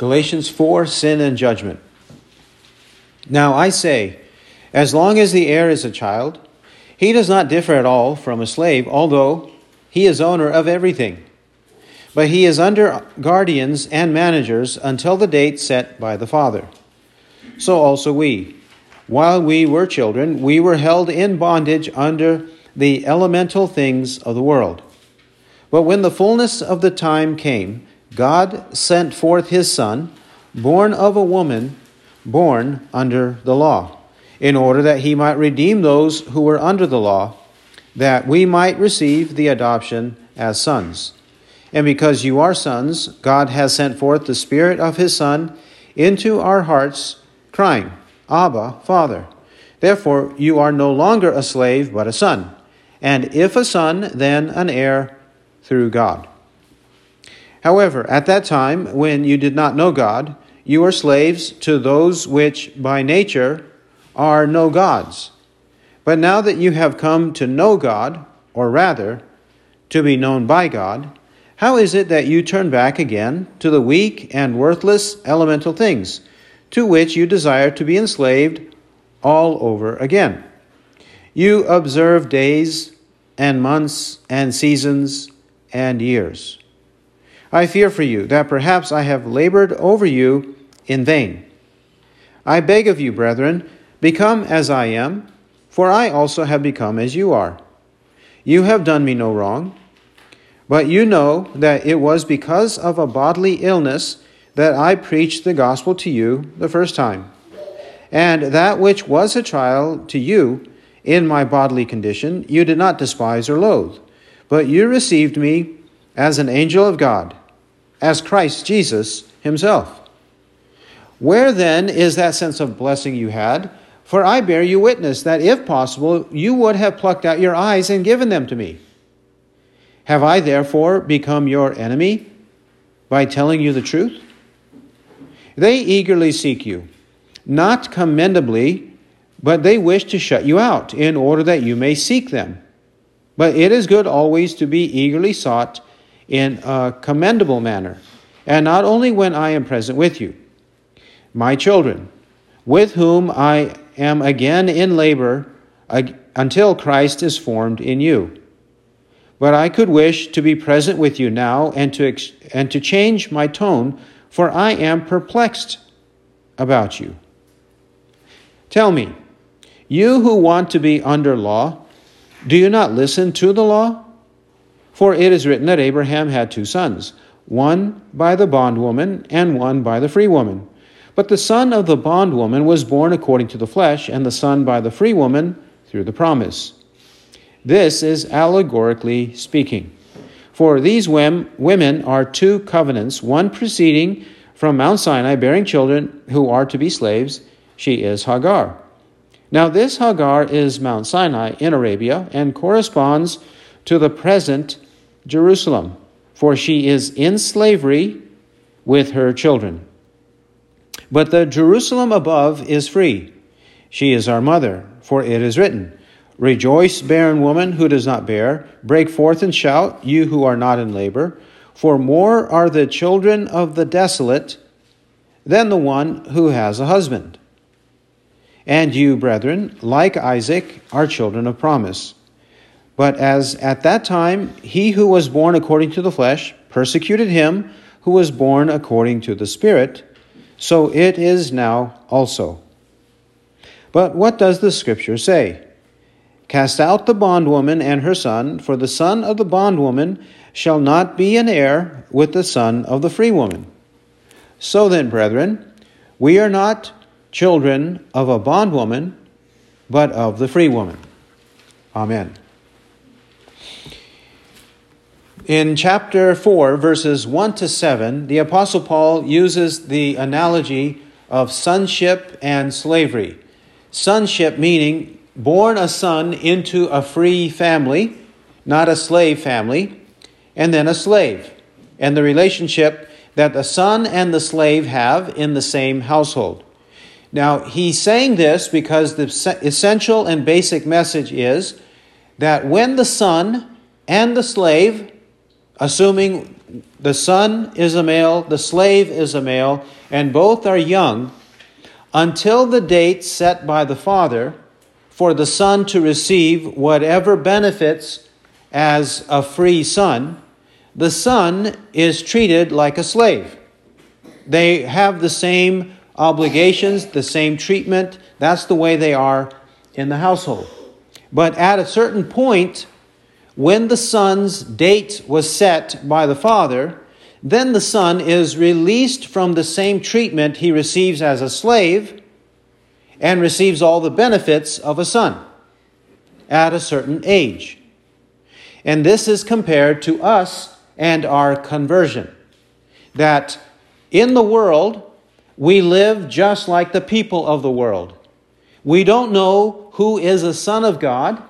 Galatians 4 Sin and Judgment. Now I say, as long as the heir is a child, he does not differ at all from a slave, although he is owner of everything. But he is under guardians and managers until the date set by the father. So also we. While we were children, we were held in bondage under the elemental things of the world. But when the fullness of the time came, God sent forth his Son, born of a woman, born under the law, in order that he might redeem those who were under the law, that we might receive the adoption as sons. And because you are sons, God has sent forth the Spirit of his Son into our hearts, crying, Abba, Father. Therefore, you are no longer a slave, but a son. And if a son, then an heir through God. However, at that time, when you did not know God, you were slaves to those which by nature are no gods. But now that you have come to know God, or rather, to be known by God, how is it that you turn back again to the weak and worthless elemental things, to which you desire to be enslaved all over again? You observe days and months and seasons and years. I fear for you that perhaps I have labored over you in vain. I beg of you, brethren, become as I am, for I also have become as you are. You have done me no wrong, but you know that it was because of a bodily illness that I preached the gospel to you the first time. And that which was a trial to you in my bodily condition, you did not despise or loathe, but you received me as an angel of God as Christ Jesus himself. Where then is that sense of blessing you had? For I bear you witness that if possible, you would have plucked out your eyes and given them to me. Have I therefore become your enemy by telling you the truth? They eagerly seek you, not commendably, but they wish to shut you out in order that you may seek them. But it is good always to be eagerly sought in a commendable manner, and not only when I am present with you. My children, with whom I am again in labor until Christ is formed in you. But I could wish to be present with you now and to, and to change my tone, for I am perplexed about you. Tell me, you who want to be under law, do you not listen to the law? For it is written that Abraham had two sons, one by the bondwoman and one by the free woman. But the son of the bondwoman was born according to the flesh, and the son by the free woman through the promise. This is allegorically speaking. For these women are two covenants, one proceeding from Mount Sinai, bearing children who are to be slaves. She is Hagar. Now, this Hagar is Mount Sinai in Arabia and corresponds to the present Jerusalem, for she is in slavery with her children. But the Jerusalem above is free. She is our mother, for it is written, Rejoice, barren woman who does not bear, break forth and shout, you who are not in labor, for more are the children of the desolate than the one who has a husband. And you, brethren, like Isaac, are children of promise. But as at that time he who was born according to the flesh persecuted him who was born according to the Spirit, so it is now also. But what does the Scripture say? Cast out the bondwoman and her son, for the son of the bondwoman shall not be an heir with the son of the free woman. So then, brethren, we are not children of a bondwoman, but of the free woman. Amen. In chapter 4, verses 1 to 7, the Apostle Paul uses the analogy of sonship and slavery. Sonship meaning born a son into a free family, not a slave family, and then a slave, and the relationship that the son and the slave have in the same household. Now, he's saying this because the essential and basic message is that when the son and the slave assuming the son is a male, the slave is a male, and both are young, until the date set by the father for the son to receive whatever benefits as a free son, the son is treated like a slave. They have the same obligations, the same treatment. That's the way they are in the household. But at a certain point, when the son's date was set by the father, then the son is released from the same treatment he receives as a slave and receives all the benefits of a son at a certain age. And this is compared to us and our conversion. That in the world, we live just like the people of the world. We don't know who is a son of God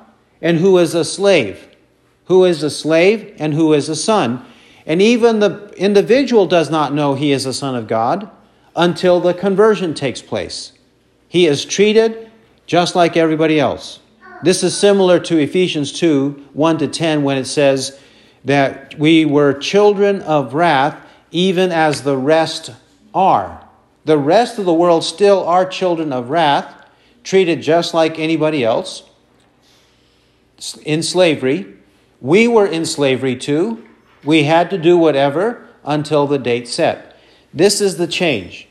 and who is a slave, who is a slave and who is a son. And even the individual does not know he is a son of God until the conversion takes place. He is treated just like everybody else. This is similar to Ephesians 2 1 to 10 when it says that we were children of wrath, even as the rest are. The rest of the world still are children of wrath, treated just like anybody else in slavery. We were in slavery too. We had to do whatever until the date set. This is the change.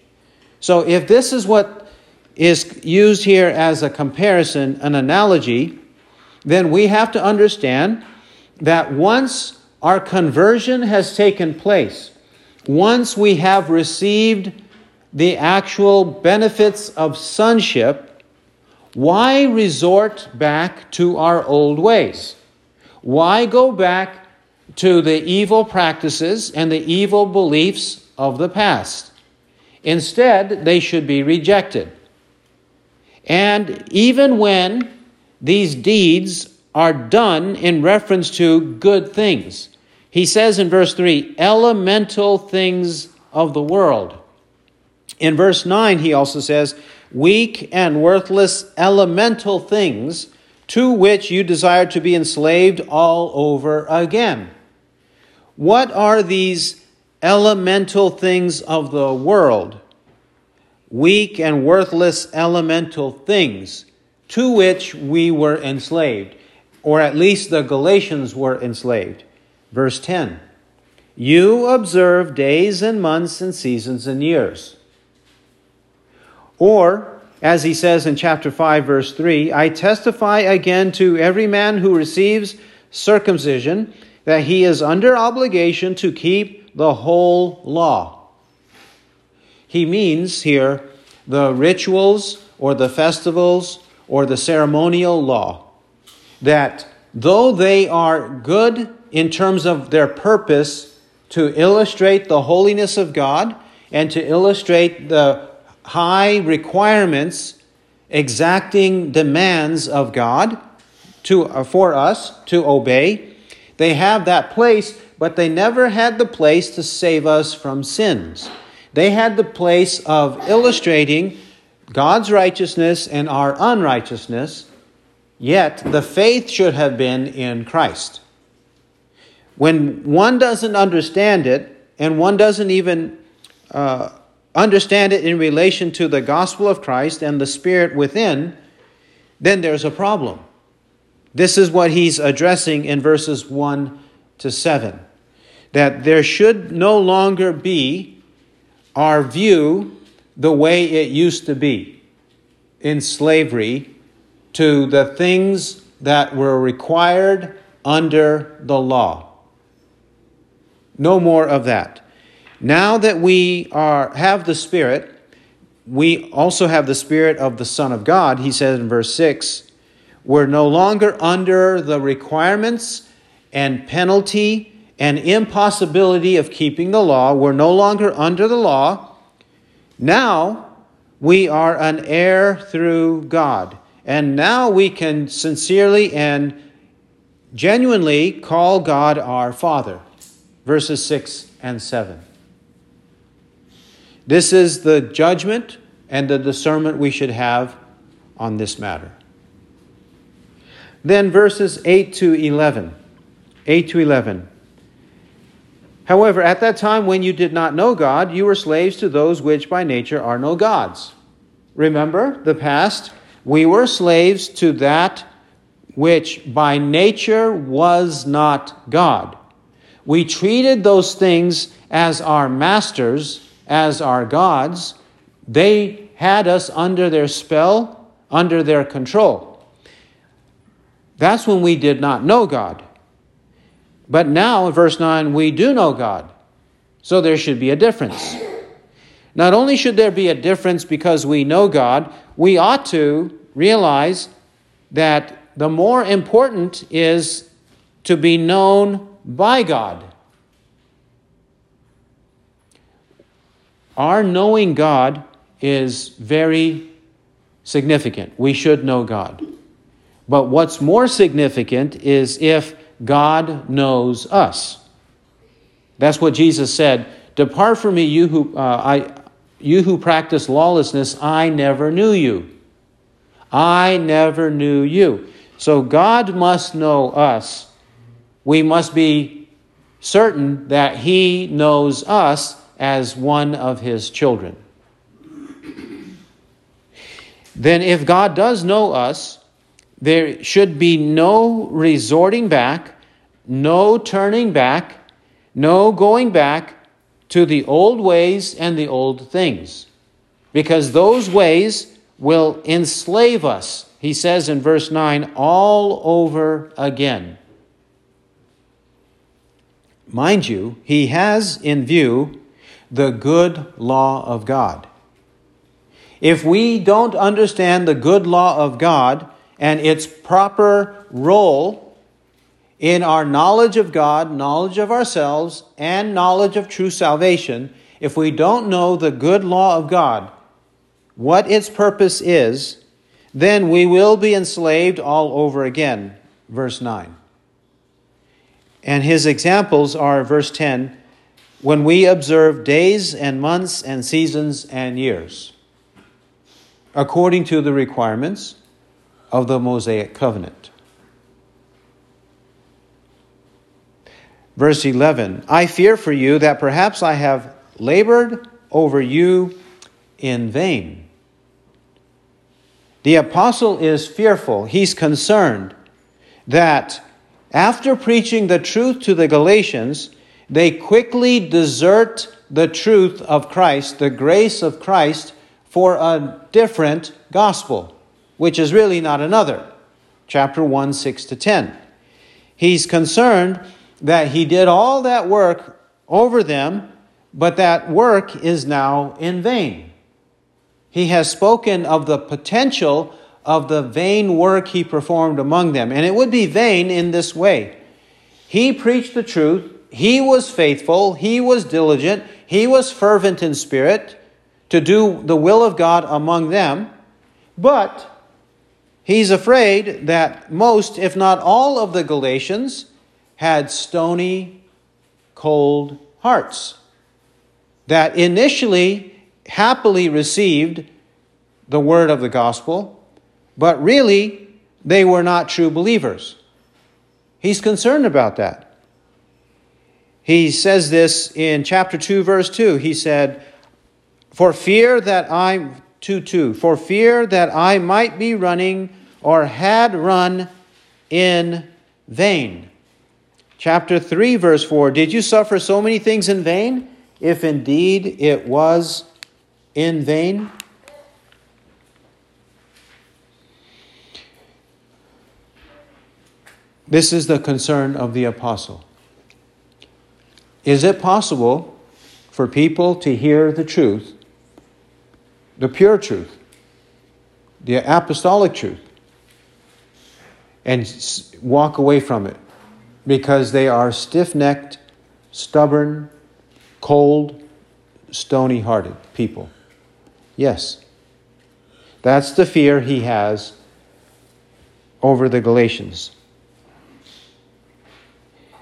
So, if this is what is used here as a comparison, an analogy, then we have to understand that once our conversion has taken place, once we have received the actual benefits of sonship, why resort back to our old ways? Why go back to the evil practices and the evil beliefs of the past? Instead, they should be rejected. And even when these deeds are done in reference to good things, he says in verse 3 elemental things of the world. In verse 9, he also says, weak and worthless elemental things to which you desire to be enslaved all over again. What are these elemental things of the world? weak and worthless elemental things to which we were enslaved, or at least the Galatians were enslaved. Verse 10 You observe days and months and seasons and years. Or, as he says in chapter 5, verse 3, I testify again to every man who receives circumcision that he is under obligation to keep the whole law. He means here the rituals or the festivals or the ceremonial law. That though they are good in terms of their purpose to illustrate the holiness of God and to illustrate the high requirements, exacting demands of God to, uh, for us to obey, they have that place, but they never had the place to save us from sins. They had the place of illustrating God's righteousness and our unrighteousness, yet the faith should have been in Christ. When one doesn't understand it, and one doesn't even uh, understand it in relation to the gospel of Christ and the Spirit within, then there's a problem. This is what he's addressing in verses 1 to 7 that there should no longer be our view the way it used to be in slavery to the things that were required under the law. No more of that. Now that we are have the spirit, we also have the spirit of the son of God. He says in verse 6, we're no longer under the requirements and penalty and impossibility of keeping the law. We're no longer under the law. Now we are an heir through God. And now we can sincerely and genuinely call God our Father. Verses 6 and 7. This is the judgment and the discernment we should have on this matter. Then verses 8 to 11. 8 to 11. However, at that time when you did not know God, you were slaves to those which by nature are no gods. Remember the past? We were slaves to that which by nature was not God. We treated those things as our masters, as our gods. They had us under their spell, under their control. That's when we did not know God. But now, in verse 9, we do know God. So there should be a difference. Not only should there be a difference because we know God, we ought to realize that the more important is to be known by God. Our knowing God is very significant. We should know God. But what's more significant is if God knows us. That's what Jesus said. Depart from me, you who, uh, I, you who practice lawlessness, I never knew you. I never knew you. So God must know us. We must be certain that He knows us as one of His children. Then, if God does know us, there should be no resorting back, no turning back, no going back to the old ways and the old things. Because those ways will enslave us, he says in verse 9, all over again. Mind you, he has in view the good law of God. If we don't understand the good law of God and its proper role in our knowledge of God, knowledge of ourselves, and knowledge of true salvation, if we don't know the good law of God, what its purpose is, then we will be enslaved all over again. Verse 9. And his examples are, verse 10, when we observe days and months and seasons and years, according to the requirements of the Mosaic covenant. Verse 11 I fear for you that perhaps I have labored over you in vain. The apostle is fearful, he's concerned that after preaching the truth to the Galatians, they quickly desert the truth of Christ, the grace of Christ, for a different gospel, which is really not another. Chapter 1, 6 to 10. He's concerned that he did all that work over them, but that work is now in vain. He has spoken of the potential of the vain work he performed among them. And it would be vain in this way. He preached the truth, he was faithful, he was diligent, he was fervent in spirit to do the will of God among them, but he's afraid that most, if not all, of the Galatians had stony, cold hearts. That initially happily received the word of the gospel, but really they were not true believers. He's concerned about that. He says this in chapter 2, verse 2. He said, For fear that I, 2 2, for fear that I might be running or had run in vain. Chapter 3, verse 4 Did you suffer so many things in vain? If indeed it was in vain? This is the concern of the apostle. Is it possible for people to hear the truth, the pure truth, the apostolic truth, and walk away from it because they are stiff necked, stubborn, cold, stony hearted people? Yes. That's the fear he has over the Galatians.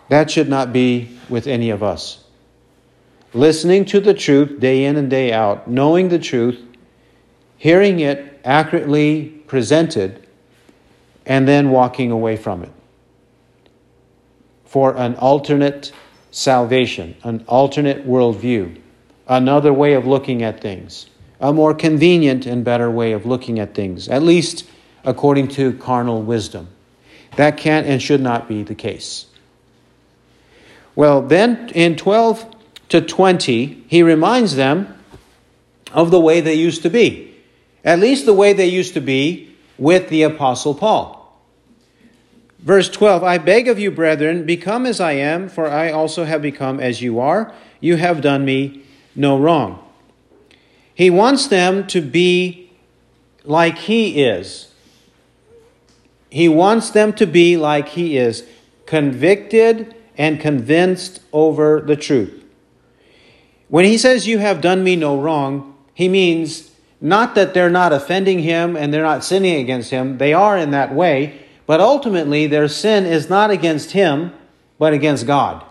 That should not be with any of us. Listening to the truth day in and day out, knowing the truth, hearing it accurately presented, and then walking away from it for an alternate salvation, an alternate worldview, another way of looking at things, a more convenient and better way of looking at things, at least according to carnal wisdom. That can't and should not be the case. Well, then in 12 to 20, he reminds them of the way they used to be, at least the way they used to be with the Apostle Paul. Verse 12 I beg of you, brethren, become as I am, for I also have become as you are. You have done me no wrong. He wants them to be like he is. He wants them to be like he is, convicted and convinced over the truth. When he says, You have done me no wrong, he means not that they're not offending him and they're not sinning against him. They are in that way, but ultimately their sin is not against him, but against God.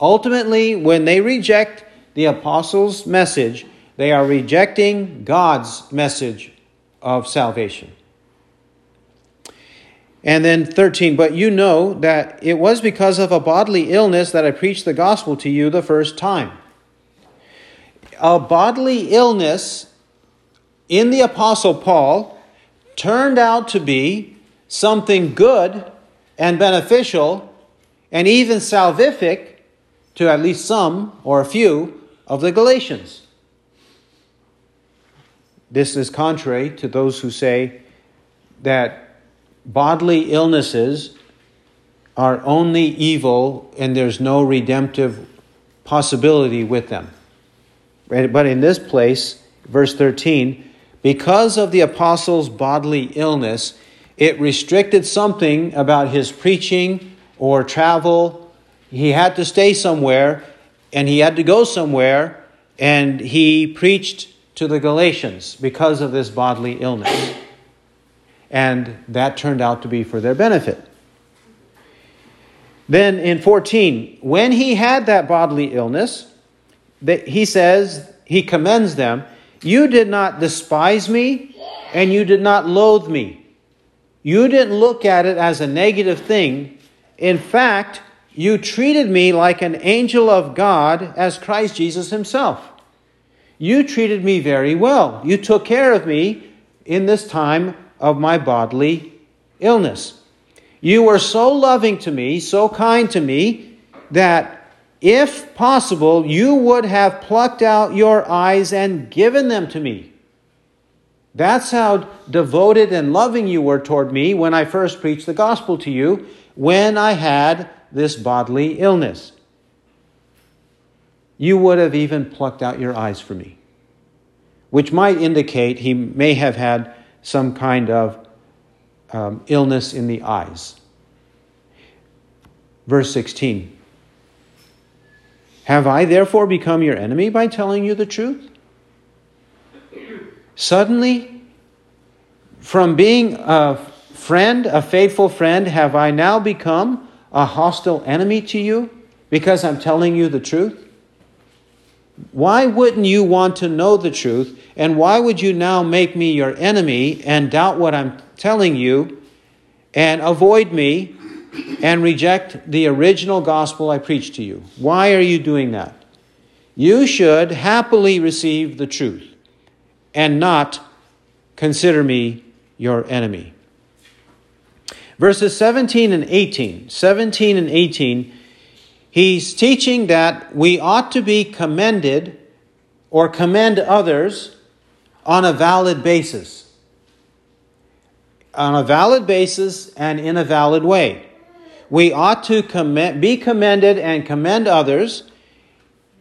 Ultimately, when they reject the apostles' message, they are rejecting God's message of salvation. And then 13, but you know that it was because of a bodily illness that I preached the gospel to you the first time. A bodily illness in the Apostle Paul turned out to be something good and beneficial and even salvific to at least some or a few of the Galatians. This is contrary to those who say that bodily illnesses are only evil and there's no redemptive possibility with them. But in this place, verse 13, because of the apostle's bodily illness, it restricted something about his preaching or travel. He had to stay somewhere and he had to go somewhere, and he preached to the Galatians because of this bodily illness and that turned out to be for their benefit. Then in 14, when he had that bodily illness, he says, he commends them, You did not despise me, and you did not loathe me. You didn't look at it as a negative thing. In fact, you treated me like an angel of God as Christ Jesus himself. You treated me very well. You took care of me in this time of my bodily illness. You were so loving to me, so kind to me, that if possible, you would have plucked out your eyes and given them to me. That's how devoted and loving you were toward me when I first preached the gospel to you, when I had this bodily illness. You would have even plucked out your eyes for me, which might indicate he may have had some kind of um, illness in the eyes. Verse 16 Have I therefore become your enemy by telling you the truth? Suddenly, from being a friend, a faithful friend, have I now become a hostile enemy to you because I'm telling you the truth? Why wouldn't you want to know the truth? And why would you now make me your enemy and doubt what I'm telling you and avoid me and reject the original gospel I preached to you? Why are you doing that? You should happily receive the truth and not consider me your enemy. Verses 17 and 18. 17 and 18 He's teaching that we ought to be commended or commend others on a valid basis. On a valid basis and in a valid way. We ought to be commended and commend others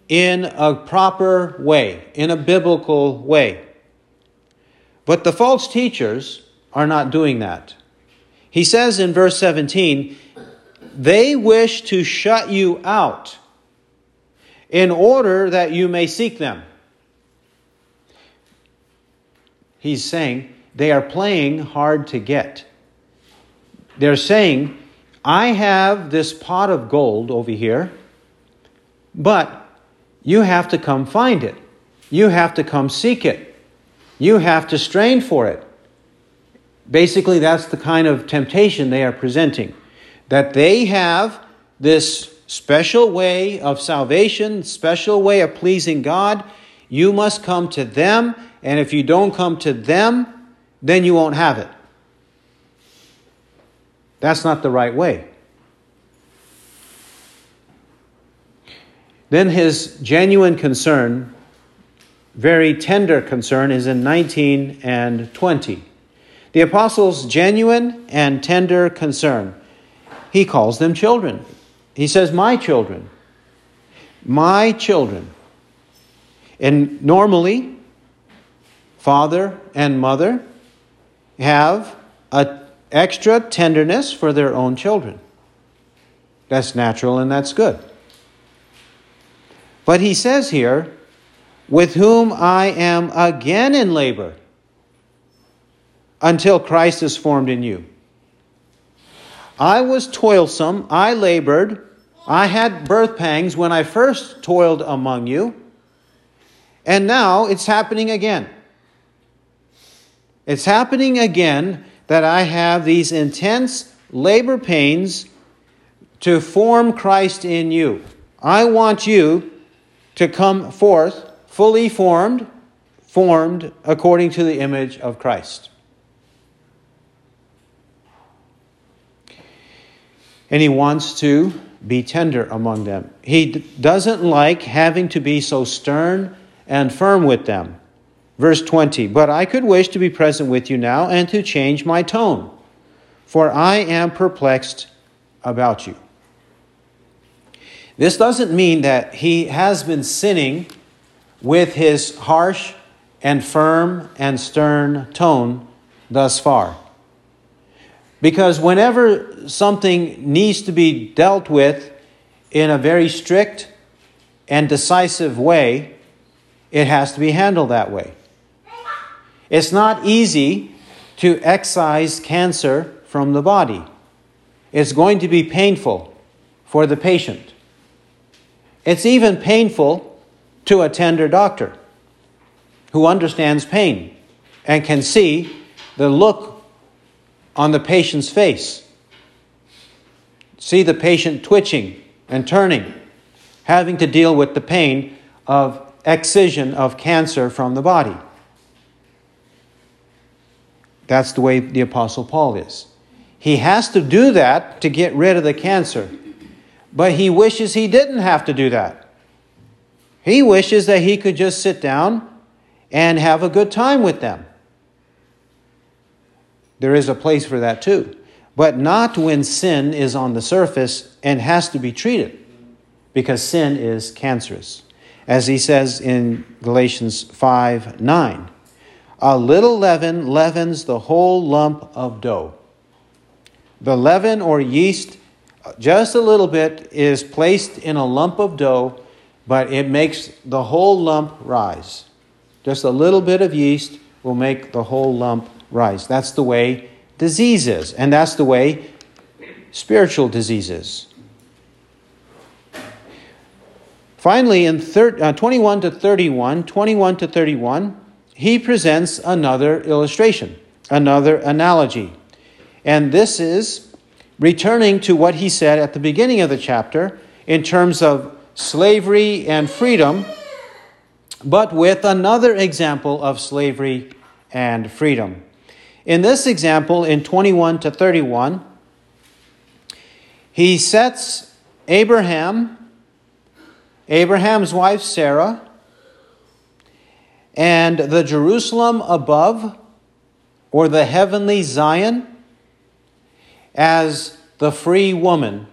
in a proper way, in a biblical way. But the false teachers are not doing that. He says in verse 17, they wish to shut you out in order that you may seek them. He's saying they are playing hard to get. They're saying, I have this pot of gold over here, but you have to come find it. You have to come seek it. You have to strain for it. Basically, that's the kind of temptation they are presenting that they have this special way of salvation, special way of pleasing God, you must come to them, and if you don't come to them, then you won't have it. That's not the right way. Then his genuine concern, very tender concern, is in 19 and 20. The apostles' genuine and tender concern. He calls them children. He says, My children. My children. And normally, father and mother have an extra tenderness for their own children. That's natural and that's good. But he says here, with whom I am again in labor until Christ is formed in you. I was toilsome, I labored, I had birth pangs when I first toiled among you, and now it's happening again. It's happening again that I have these intense labor pains to form Christ in you. I want you to come forth fully formed, formed according to the image of Christ. And he wants to be tender among them. He doesn't like having to be so stern and firm with them. Verse 20 But I could wish to be present with you now and to change my tone, for I am perplexed about you. This doesn't mean that he has been sinning with his harsh and firm and stern tone thus far. Because whenever something needs to be dealt with in a very strict and decisive way, it has to be handled that way. It's not easy to excise cancer from the body. It's going to be painful for the patient. It's even painful to a tender doctor who understands pain and can see the look on the patient's face. See the patient twitching and turning, having to deal with the pain of excision of cancer from the body. That's the way the Apostle Paul is. He has to do that to get rid of the cancer. But he wishes he didn't have to do that. He wishes that he could just sit down and have a good time with them. There is a place for that too. But not when sin is on the surface and has to be treated, because sin is cancerous. As he says in Galatians 5 9, a little leaven leavens the whole lump of dough. The leaven or yeast just a little bit is placed in a lump of dough, but it makes the whole lump rise. Just a little bit of yeast will make the whole lump rise. That's the way disease is, and that's the way spiritual disease is. Finally, in thir- uh, 21 to 31, 21 to 31, he presents another illustration, another analogy. And this is returning to what he said at the beginning of the chapter in terms of slavery and freedom, but with another example of slavery and freedom. In this example, in 21 to 31, he sets Abraham, Abraham's wife Sarah, and the Jerusalem above, or the heavenly Zion, as the free woman,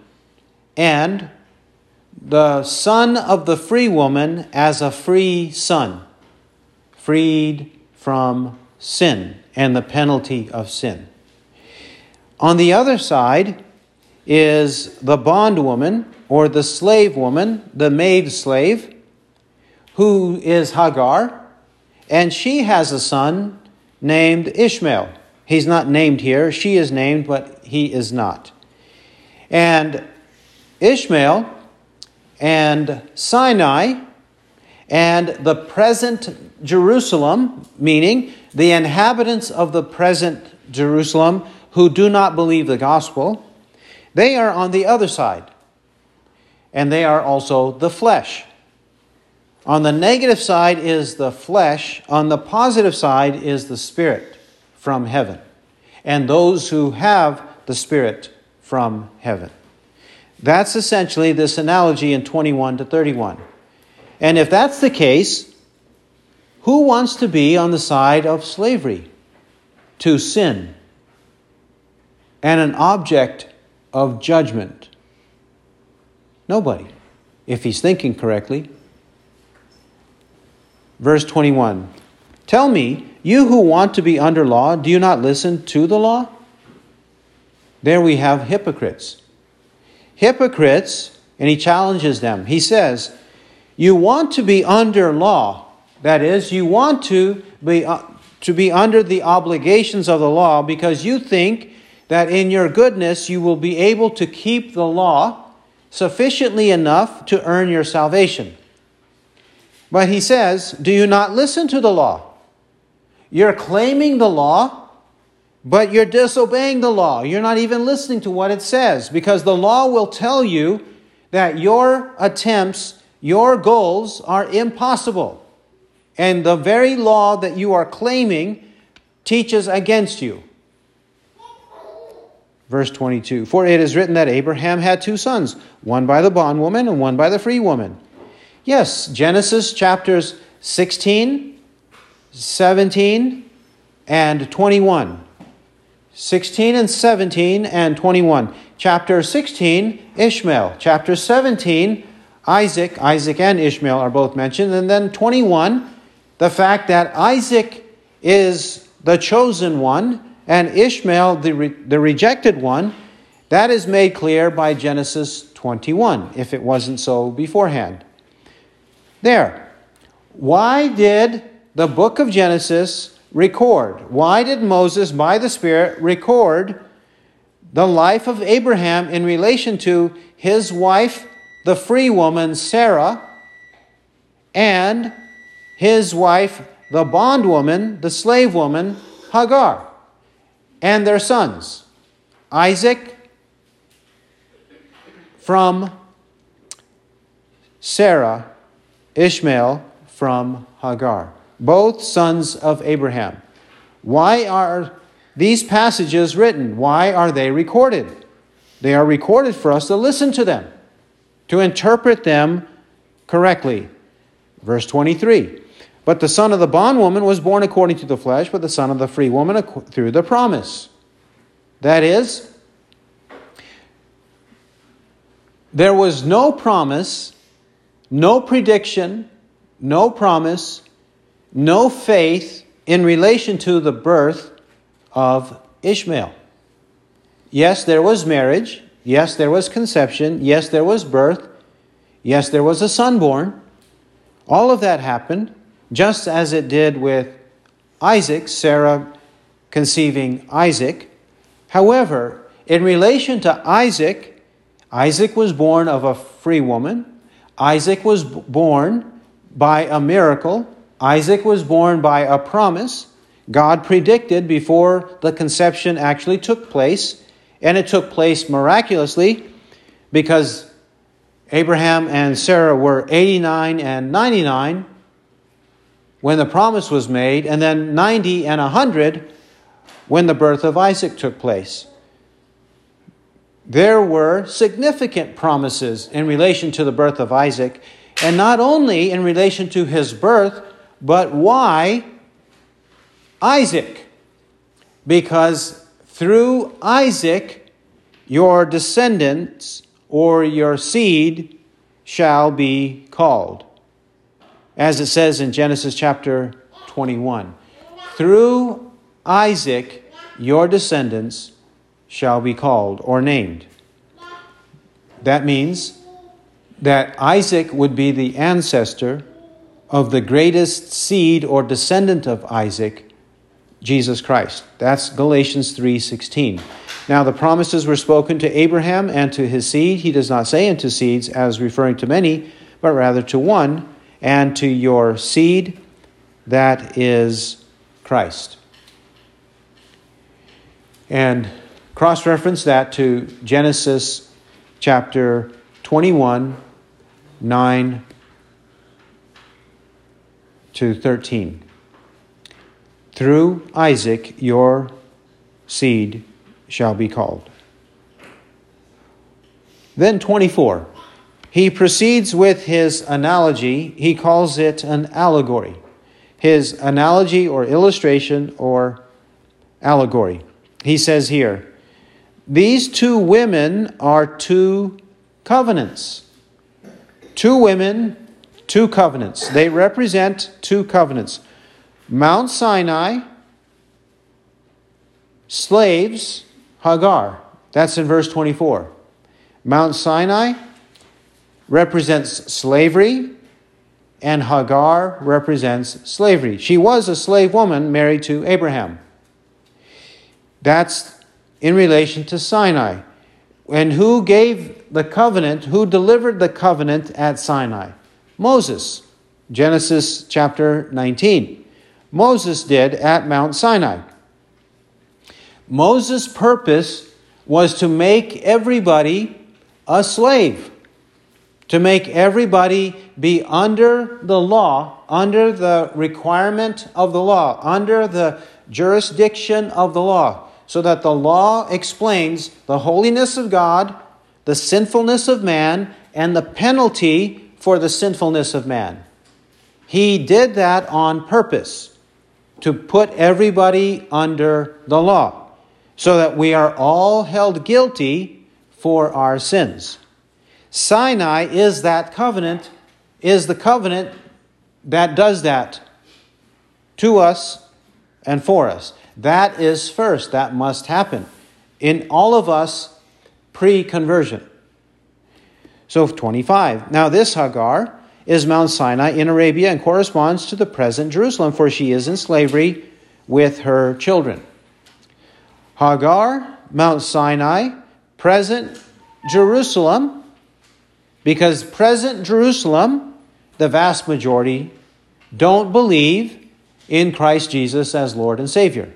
and the son of the free woman as a free son, freed from sin and the penalty of sin. On the other side is the bondwoman or the slave woman, the maid slave, who is Hagar, and she has a son named Ishmael. He's not named here. She is named, but he is not. And Ishmael and Sinai and the present Jerusalem, meaning the inhabitants of the present Jerusalem who do not believe the gospel, they are on the other side. and they are also the flesh. On the negative side is the flesh, on the positive side is the spirit from heaven, and those who have the spirit from heaven. That's essentially this analogy in 21 to 31. And if that's the case, who wants to be on the side of slavery to sin and an object of judgment? Nobody, if he's thinking correctly. Verse 21 Tell me, you who want to be under law, do you not listen to the law? There we have hypocrites. Hypocrites, and he challenges them. He says, You want to be under law. That is, you want to be, uh, to be under the obligations of the law because you think that in your goodness you will be able to keep the law sufficiently enough to earn your salvation. But he says, Do you not listen to the law? You're claiming the law, but you're disobeying the law. You're not even listening to what it says because the law will tell you that your attempts, your goals are impossible. And the very law that you are claiming teaches against you. Verse 22 For it is written that Abraham had two sons, one by the bondwoman and one by the free woman. Yes, Genesis chapters 16 17, and 21. 16 and 17 and 21. Chapter 16, Ishmael. Chapter 17, Isaac. Isaac and Ishmael are both mentioned. And then 21, the fact that Isaac is the chosen one and Ishmael the, re- the rejected one. That is made clear by Genesis 21, if it wasn't so beforehand. There. Why did the book of Genesis record? Why did Moses, by the Spirit, record the life of Abraham in relation to his wife, the free woman Sarah, and his wife, the bondwoman, the slave woman, Hagar, and their sons, Isaac from Sarah, Ishmael from Hagar both sons of Abraham. Why are these passages written? Why are they recorded? They are recorded for us to listen to them, to interpret them correctly. Verse 23 But the son of the bondwoman was born according to the flesh, but the son of the free woman through the promise. That is, there was no promise, no prediction, no promise no faith in relation to the birth of Ishmael. Yes, there was marriage. Yes, there was conception. Yes, there was birth. Yes, there was a son born. All of that happened just as it did with Isaac, Sarah conceiving Isaac. However, in relation to Isaac, Isaac was born of a free woman. Isaac was born by a miracle. Isaac was born by a promise God predicted before the conception actually took place, and it took place miraculously because Abraham and Sarah were 89 and 99 when the promise was made, and then 90 and 100 when the birth of Isaac took place. There were significant promises in relation to the birth of Isaac, and not only in relation to his birth, but why Isaac? Because through Isaac, your descendants or your seed shall be called. As it says in Genesis chapter 21. Through Isaac, your descendants shall be called or named. That means that Isaac would be the ancestor of the greatest seed or descendant of Isaac, Jesus Christ. That's Galatians 3:16. Now the promises were spoken to Abraham and to his seed. He does not say unto seeds as referring to many, but rather to one, and to your seed that is Christ. And cross reference that to Genesis chapter 21 9 to 13. Through Isaac your seed shall be called. Then 24. He proceeds with his analogy. He calls it an allegory. His analogy or illustration or allegory. He says here, these two women are two covenants. Two women, two covenants. They represent two covenants. Mount Sinai, slaves, Hagar. That's in verse 24. Mount Sinai represents slavery, and Hagar represents slavery. She was a slave woman married to Abraham. That's in relation to Sinai. And who gave the covenant, who delivered the covenant at Sinai? Moses. Genesis chapter 19. Moses did at Mount Sinai. Moses' purpose was to make everybody a slave, to make everybody be under the law, under the requirement of the law, under the jurisdiction of the law, so that the law explains the holiness of God, the sinfulness of man, and the penalty for the sinfulness of man. He did that on purpose to put everybody under the law so that we are all held guilty for our sins. Sinai is that covenant, is the covenant that does that to us and for us. That is first, that must happen in all of us pre conversion. So, 25. Now, this Hagar is Mount Sinai in Arabia and corresponds to the present Jerusalem, for she is in slavery with her children. Hagar, Mount Sinai, present Jerusalem, because present Jerusalem, the vast majority, don't believe in Christ Jesus as Lord and Savior.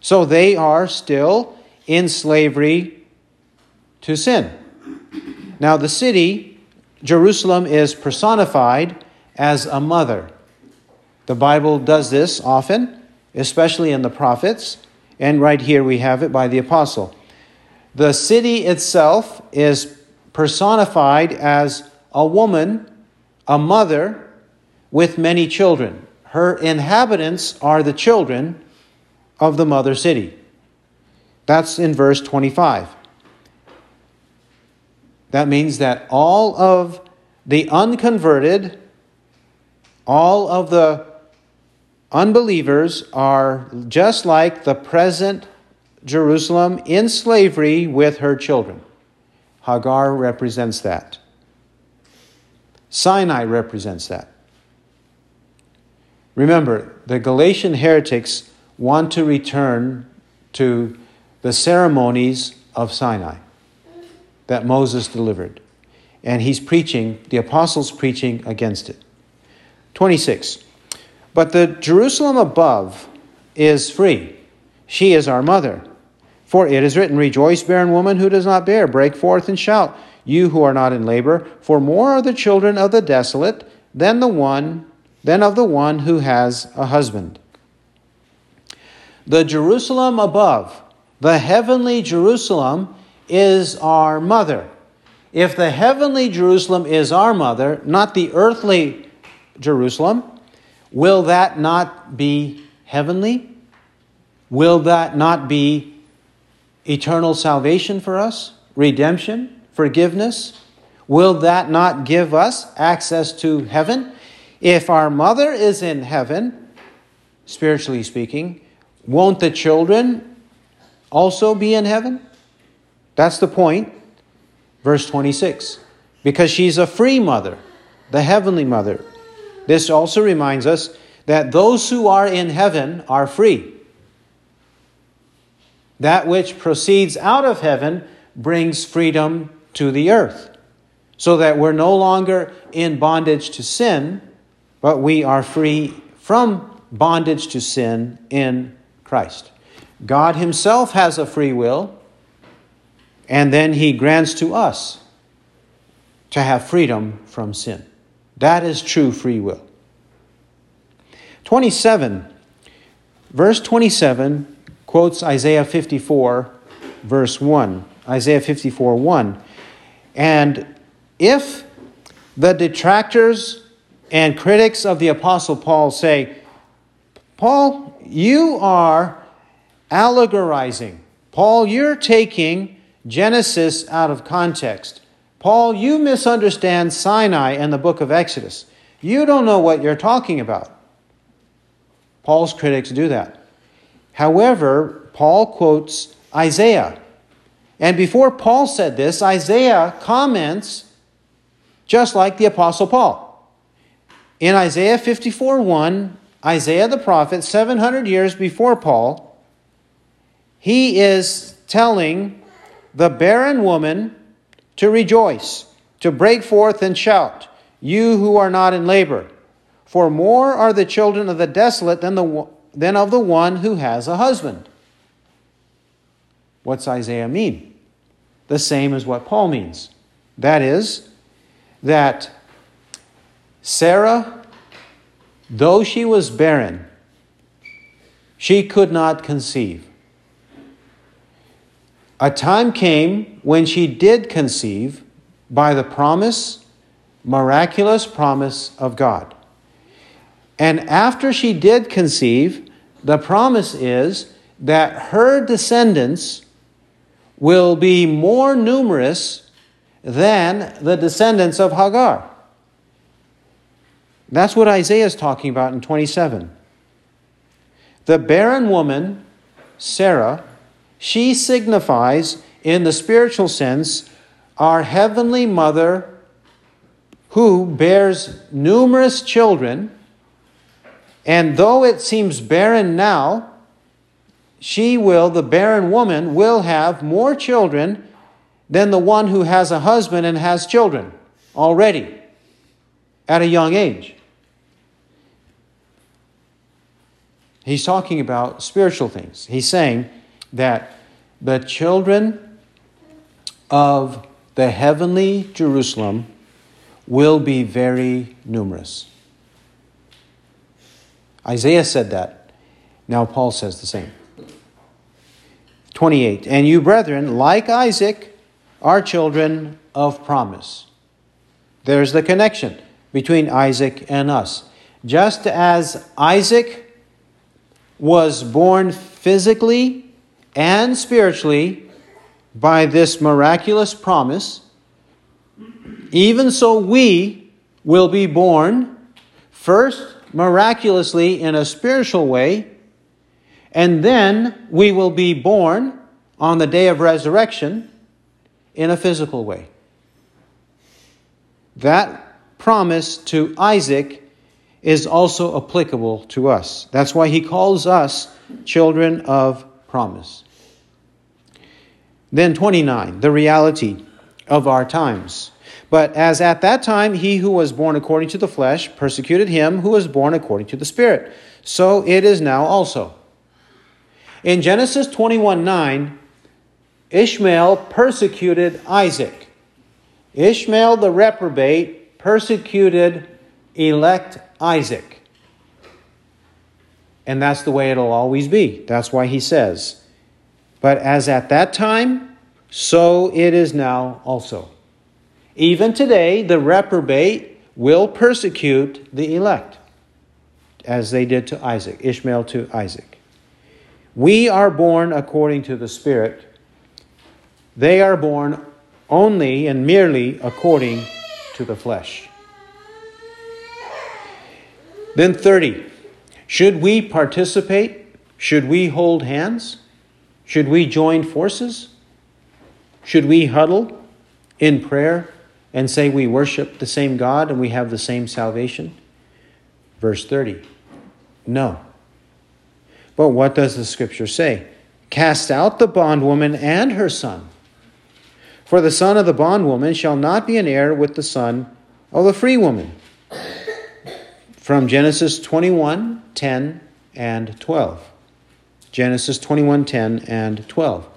So they are still in slavery to sin. Now, the city, Jerusalem, is personified as a mother. The Bible does this often, especially in the prophets. And right here we have it by the apostle. The city itself is personified as a woman, a mother with many children. Her inhabitants are the children of the mother city. That's in verse 25. That means that all of the unconverted, all of the Unbelievers are just like the present Jerusalem in slavery with her children. Hagar represents that. Sinai represents that. Remember, the Galatian heretics want to return to the ceremonies of Sinai that Moses delivered. And he's preaching, the apostles preaching against it. 26. But the Jerusalem above is free. She is our mother. For it is written, Rejoice, barren woman who does not bear, break forth and shout, you who are not in labor, for more are the children of the desolate than the one than of the one who has a husband. The Jerusalem above, the heavenly Jerusalem, is our mother. If the heavenly Jerusalem is our mother, not the earthly Jerusalem, Will that not be heavenly? Will that not be eternal salvation for us? Redemption? Forgiveness? Will that not give us access to heaven? If our mother is in heaven, spiritually speaking, won't the children also be in heaven? That's the point. Verse 26. Because she's a free mother, the heavenly mother. This also reminds us that those who are in heaven are free. That which proceeds out of heaven brings freedom to the earth, so that we're no longer in bondage to sin, but we are free from bondage to sin in Christ. God Himself has a free will, and then He grants to us to have freedom from sin. That is true free will. 27, verse 27 quotes Isaiah 54, verse 1. Isaiah 54, 1. And if the detractors and critics of the Apostle Paul say, Paul, you are allegorizing. Paul, you're taking Genesis out of context. Paul, you misunderstand Sinai and the book of Exodus. You don't know what you're talking about. Paul's critics do that. However, Paul quotes Isaiah. And before Paul said this, Isaiah comments just like the Apostle Paul. In Isaiah 54 1, Isaiah the prophet, 700 years before Paul, he is telling the barren woman to rejoice, to break forth and shout, you who are not in labor. For more are the children of the desolate than, the, than of the one who has a husband. What's Isaiah mean? The same as what Paul means. That is, that Sarah, though she was barren, she could not conceive. A time came when she did conceive by the promise, miraculous promise of God. And after she did conceive, the promise is that her descendants will be more numerous than the descendants of Hagar. That's what Isaiah is talking about in 27. The barren woman, Sarah, she signifies, in the spiritual sense, our heavenly mother who bears numerous children. And though it seems barren now, she will, the barren woman, will have more children than the one who has a husband and has children already at a young age. He's talking about spiritual things. He's saying that the children of the heavenly Jerusalem will be very numerous. Isaiah said that. Now Paul says the same. 28. And you, brethren, like Isaac, are children of promise. There's the connection between Isaac and us. Just as Isaac was born physically and spiritually by this miraculous promise, even so we will be born first miraculously in a spiritual way, and then we will be born on the day of resurrection in a physical way. That promise to Isaac is also applicable to us. That's why he calls us children of promise. Then 29, the reality of our times. But as at that time he who was born according to the flesh persecuted him who was born according to the Spirit, so it is now also. In Genesis 21 9, Ishmael persecuted Isaac. Ishmael the reprobate persecuted elect Isaac. And that's the way it'll always be. That's why he says, But as at that time, so it is now also. Even today, the reprobate will persecute the elect, as they did to Isaac, Ishmael to Isaac. We are born according to the Spirit. They are born only and merely according to the flesh. Then 30. Should we participate? Should we hold hands? Should we join forces? Should we huddle in prayer and say we worship the same God and we have the same salvation? Verse 30. No. But what does the scripture say? Cast out the bondwoman and her son. For the son of the bondwoman shall not be an heir with the son of the free woman from Genesis 21 10 and 12. Genesis 21 10 and 12.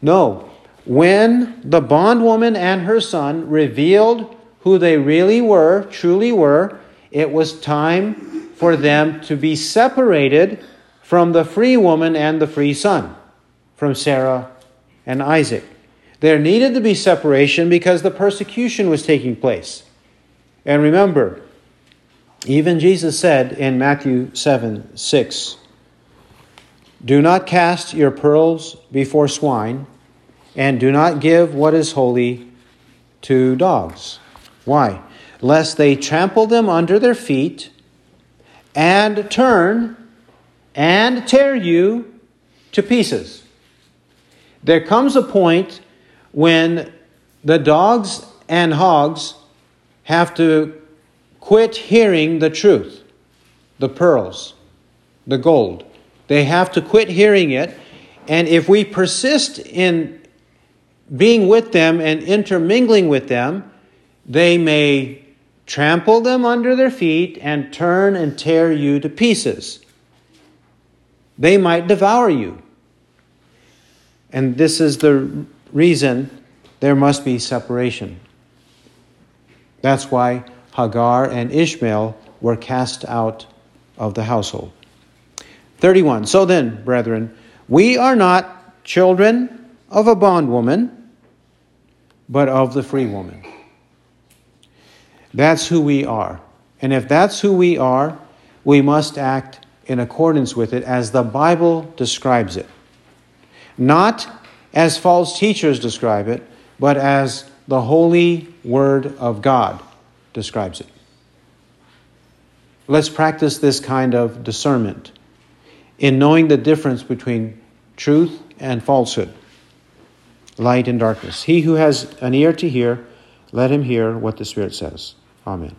No, when the bondwoman and her son revealed who they really were, truly were, it was time for them to be separated from the free woman and the free son, from Sarah and Isaac. There needed to be separation because the persecution was taking place. And remember, even Jesus said in Matthew 7 6, Do not cast your pearls before swine and do not give what is holy to dogs. Why? Lest they trample them under their feet and turn and tear you to pieces. There comes a point when the dogs and hogs have to quit hearing the truth, the pearls, the gold. They have to quit hearing it. And if we persist in being with them and intermingling with them, they may trample them under their feet and turn and tear you to pieces. They might devour you. And this is the reason there must be separation. That's why Hagar and Ishmael were cast out of the household. 31. So then, brethren, we are not children of a bondwoman but of the free woman. That's who we are. And if that's who we are, we must act in accordance with it as the Bible describes it. Not as false teachers describe it, but as the holy Word of God describes it. Let's practice this kind of discernment in knowing the difference between truth and falsehood light and darkness. He who has an ear to hear, let him hear what the Spirit says. Amen.